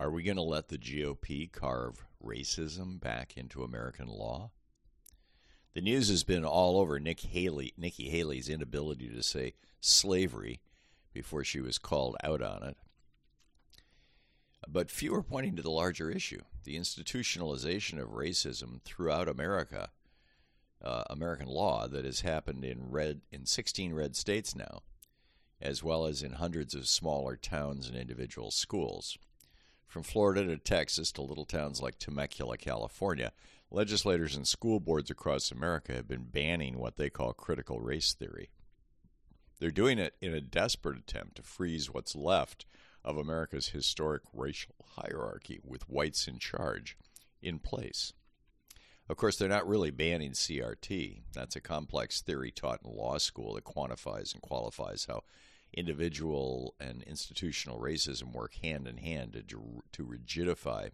Are we going to let the GOP carve racism back into American law? The news has been all over Nick Haley, Nikki Haley's inability to say slavery before she was called out on it. But few are pointing to the larger issue the institutionalization of racism throughout America, uh, American law that has happened in red in 16 red states now, as well as in hundreds of smaller towns and individual schools. From Florida to Texas to little towns like Temecula, California, legislators and school boards across America have been banning what they call critical race theory. They're doing it in a desperate attempt to freeze what's left of America's historic racial hierarchy with whites in charge in place. Of course, they're not really banning CRT. That's a complex theory taught in law school that quantifies and qualifies how individual and institutional racism work hand in hand to, to rigidify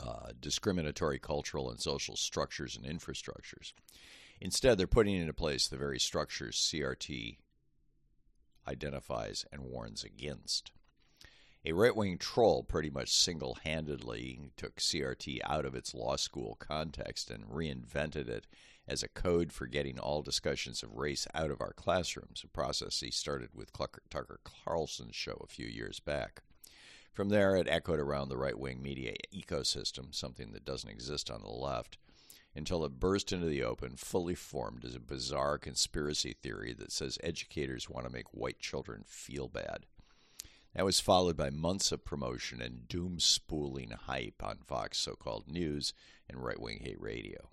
uh, discriminatory cultural and social structures and infrastructures. Instead, they're putting into place the very structures CRT identifies and warns against. A right wing troll pretty much single handedly took CRT out of its law school context and reinvented it as a code for getting all discussions of race out of our classrooms, a process he started with Tucker Carlson's show a few years back. From there, it echoed around the right wing media ecosystem, something that doesn't exist on the left, until it burst into the open, fully formed as a bizarre conspiracy theory that says educators want to make white children feel bad. That was followed by months of promotion and doom spooling hype on Fox so called news and right wing hate radio.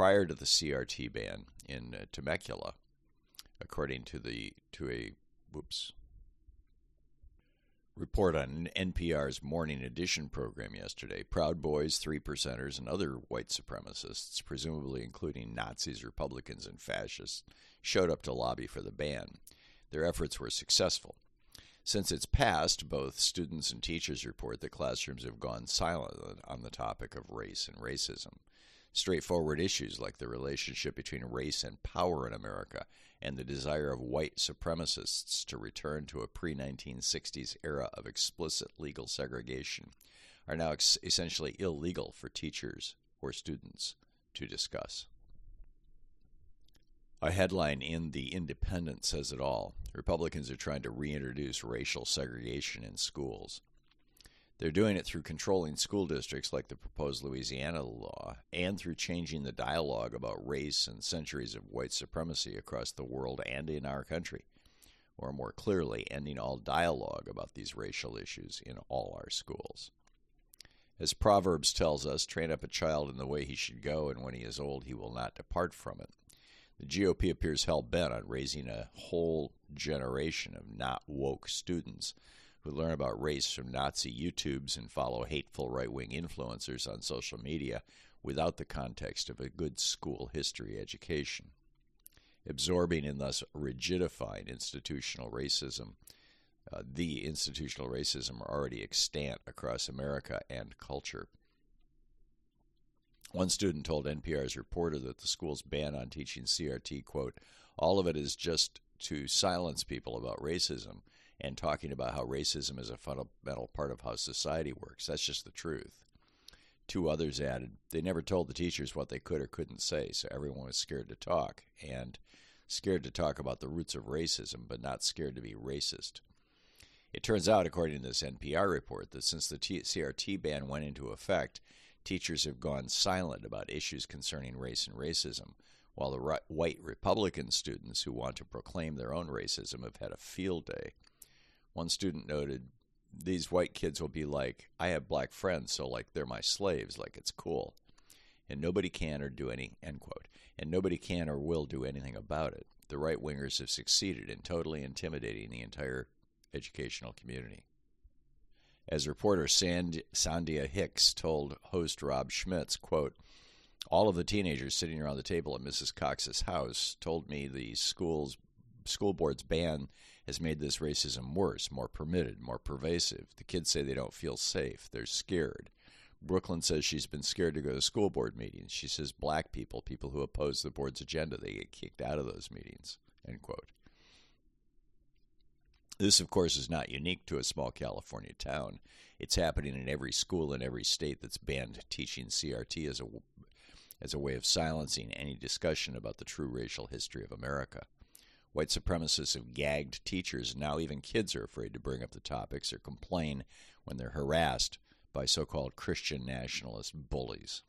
Prior to the CRT ban in uh, Temecula, according to the to a whoops report on NPR's Morning Edition program yesterday. Proud Boys, Three Percenters, and other white supremacists, presumably including Nazis, Republicans, and fascists, showed up to lobby for the ban. Their efforts were successful. Since its passed, both students and teachers report that classrooms have gone silent on the topic of race and racism. Straightforward issues like the relationship between race and power in America and the desire of white supremacists to return to a pre 1960s era of explicit legal segregation are now ex- essentially illegal for teachers or students to discuss. A headline in The Independent says it all. Republicans are trying to reintroduce racial segregation in schools. They're doing it through controlling school districts like the proposed Louisiana law and through changing the dialogue about race and centuries of white supremacy across the world and in our country. Or more clearly, ending all dialogue about these racial issues in all our schools. As Proverbs tells us, train up a child in the way he should go, and when he is old, he will not depart from it. The GOP appears hell bent on raising a whole generation of not woke students who learn about race from Nazi YouTubes and follow hateful right wing influencers on social media without the context of a good school history education. Absorbing and thus rigidifying institutional racism, uh, the institutional racism already extant across America and culture. One student told NPR's reporter that the school's ban on teaching CRT, quote, all of it is just to silence people about racism and talking about how racism is a fundamental part of how society works. That's just the truth. Two others added, they never told the teachers what they could or couldn't say, so everyone was scared to talk, and scared to talk about the roots of racism, but not scared to be racist. It turns out, according to this NPR report, that since the CRT ban went into effect, teachers have gone silent about issues concerning race and racism, while the white Republican students who want to proclaim their own racism have had a field day. One student noted, These white kids will be like, I have black friends, so like they're my slaves, like it's cool. And nobody can or do any, end quote. And nobody can or will do anything about it. The right wingers have succeeded in totally intimidating the entire educational community. As reporter Sand- Sandhya Dirks told host Rob Schmitz, quote, all of the teenagers sitting around the table at Mrs. Cox's house told me the school's school board's ban has made this racism worse, more permitted, more pervasive. The kids say they don't feel safe. They're scared. Brooklyn says she's been scared to go to school board meetings. She says black people, people who oppose the board's agenda, they get kicked out of those meetings. End quote. This, of course, is not unique to a small California town. It's happening in every school in every state that's banned teaching CRT as a, as a way of silencing any discussion about the true racial history of America. White supremacists have gagged teachers, and now even kids are afraid to bring up the topics or complain when they're harassed by so called Christian nationalist bullies.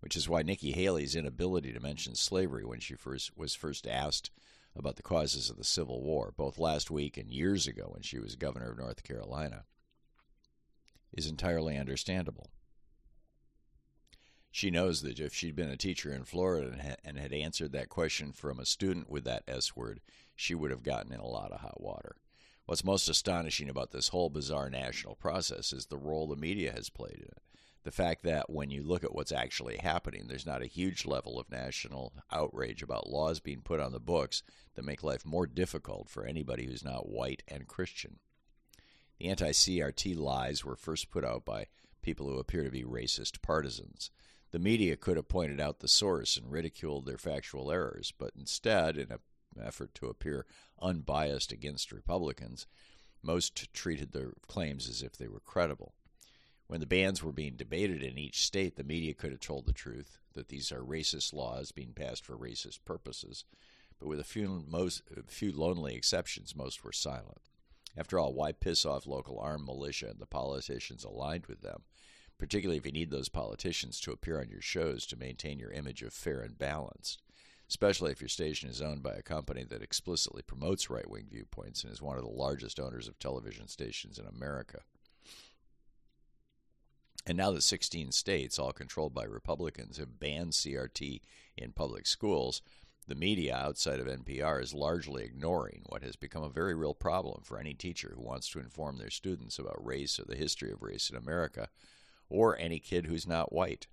Which is why Nikki Haley's inability to mention slavery when she first was first asked about the causes of the Civil War, both last week and years ago when she was governor of North Carolina, is entirely understandable. She knows that if she'd been a teacher in Florida and had answered that question from a student with that S word, she would have gotten in a lot of hot water. What's most astonishing about this whole bizarre national process is the role the media has played in it the fact that when you look at what's actually happening, there's not a huge level of national outrage about laws being put on the books that make life more difficult for anybody who's not white and Christian. The anti CRT lies were first put out by people who appear to be racist partisans. The media could have pointed out the source and ridiculed their factual errors, but instead, in an effort to appear unbiased against Republicans, most treated their claims as if they were credible. When the bans were being debated in each state, the media could have told the truth that these are racist laws being passed for racist purposes, but with a few, most, a few lonely exceptions, most were silent. After all, why piss off local armed militia and the politicians aligned with them, particularly if you need those politicians to appear on your shows to maintain your image of fair and balanced? Especially if your station is owned by a company that explicitly promotes right wing viewpoints and is one of the largest owners of television stations in America. And now that 16 states, all controlled by Republicans, have banned CRT in public schools, the media outside of NPR is largely ignoring what has become a very real problem for any teacher who wants to inform their students about race or the history of race in America, or any kid who's not white.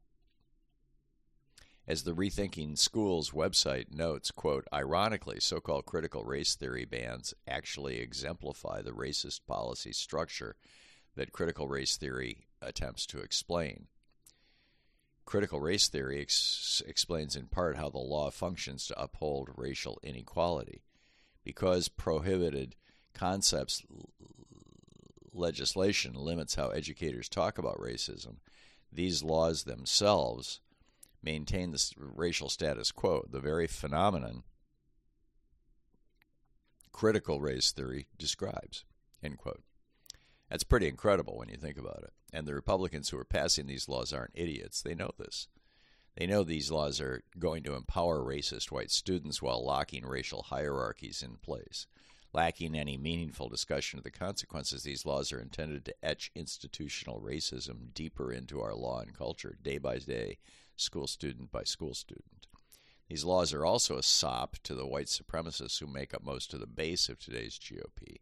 As the Rethinking Schools website notes, quote, ironically, so called critical race theory bans actually exemplify the racist policy structure that critical race theory attempts to explain. Critical race theory ex- explains in part how the law functions to uphold racial inequality. Because prohibited concepts legislation limits how educators talk about racism, these laws themselves maintain the racial status quo, the very phenomenon critical race theory describes. End quote. That's pretty incredible when you think about it. And the Republicans who are passing these laws aren't idiots. They know this. They know these laws are going to empower racist white students while locking racial hierarchies in place. Lacking any meaningful discussion of the consequences, these laws are intended to etch institutional racism deeper into our law and culture, day by day, school student by school student. These laws are also a sop to the white supremacists who make up most of the base of today's GOP.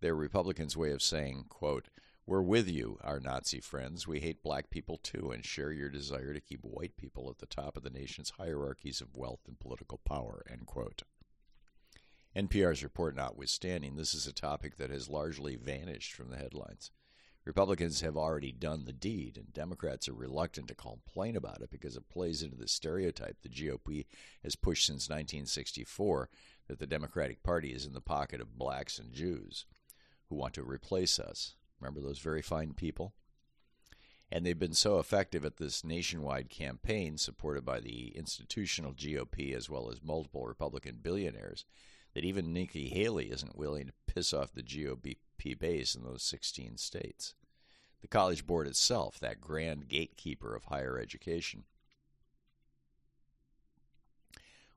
They're Republicans' way of saying, quote, we're with you, our Nazi friends. We hate black people too and share your desire to keep white people at the top of the nation's hierarchies of wealth and political power. End quote. NPR's report notwithstanding, this is a topic that has largely vanished from the headlines. Republicans have already done the deed, and Democrats are reluctant to complain about it because it plays into the stereotype the GOP has pushed since 1964 that the Democratic Party is in the pocket of blacks and Jews who want to replace us. Remember those very fine people? And they've been so effective at this nationwide campaign, supported by the institutional GOP as well as multiple Republican billionaires, that even Nikki Haley isn't willing to piss off the GOP base in those 16 states. The College Board itself, that grand gatekeeper of higher education,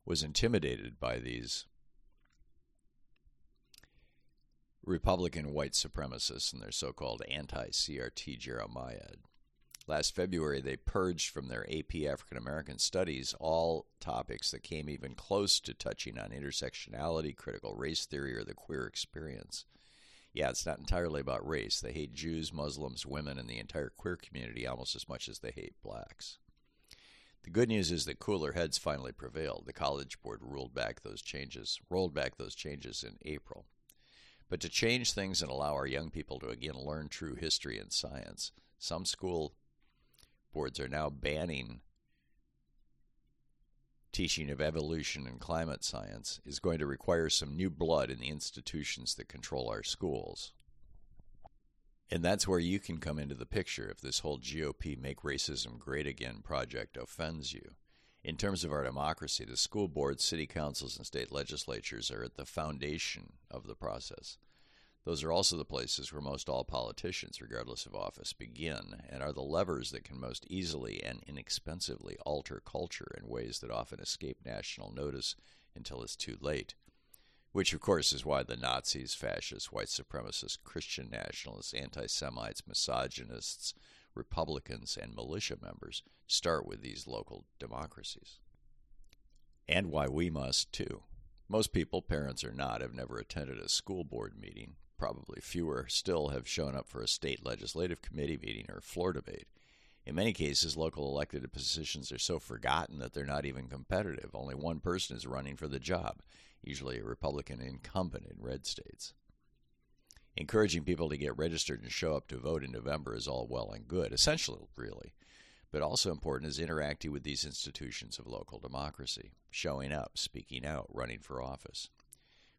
was intimidated by these Republican white supremacists and their so called anti CRT Jeremiad. Last February, they purged from their AP African American Studies all topics that came even close to touching on intersectionality, critical race theory, or the queer experience. Yeah, it's not entirely about race. They hate Jews, Muslims, women, and the entire queer community almost as much as they hate blacks. The good news is that cooler heads finally prevailed. The College Board ruled back those changes, rolled back those changes in April. But to change things and allow our young people to again learn true history and science, some school boards are now banning teaching of evolution and climate science is going to require some new blood in the institutions that control our schools. And that's where you can come into the picture if this whole GOP Make Racism Great Again project offends you. In terms of our democracy, the school boards, city councils, and state legislatures are at the foundation of the process. Those are also the places where most all politicians, regardless of office, begin and are the levers that can most easily and inexpensively alter culture in ways that often escape national notice until it's too late. Which, of course, is why the Nazis, fascists, white supremacists, Christian nationalists, anti Semites, misogynists, Republicans, and militia members start with these local democracies. And why we must, too. Most people, parents or not, have never attended a school board meeting, probably fewer still have shown up for a state legislative committee meeting or floor debate. In many cases, local elected positions are so forgotten that they're not even competitive. Only one person is running for the job, usually a Republican incumbent in red states. Encouraging people to get registered and show up to vote in November is all well and good, essential, really. But also important is interacting with these institutions of local democracy, showing up, speaking out, running for office.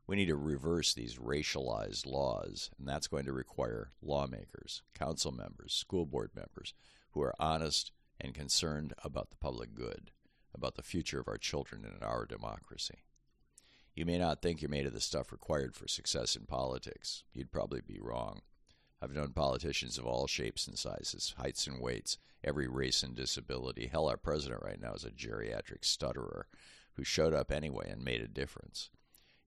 We need to reverse these racialized laws, and that's going to require lawmakers, council members, school board members who are honest and concerned about the public good, about the future of our children and our democracy. You may not think you're made of the stuff required for success in politics. You'd probably be wrong. I've known politicians of all shapes and sizes, heights and weights, every race and disability. Hell, our president right now is a geriatric stutterer who showed up anyway and made a difference.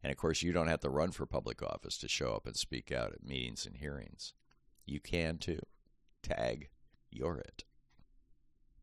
And of course, you don't have to run for public office to show up and speak out at meetings and hearings. You can too. Tag, you're it.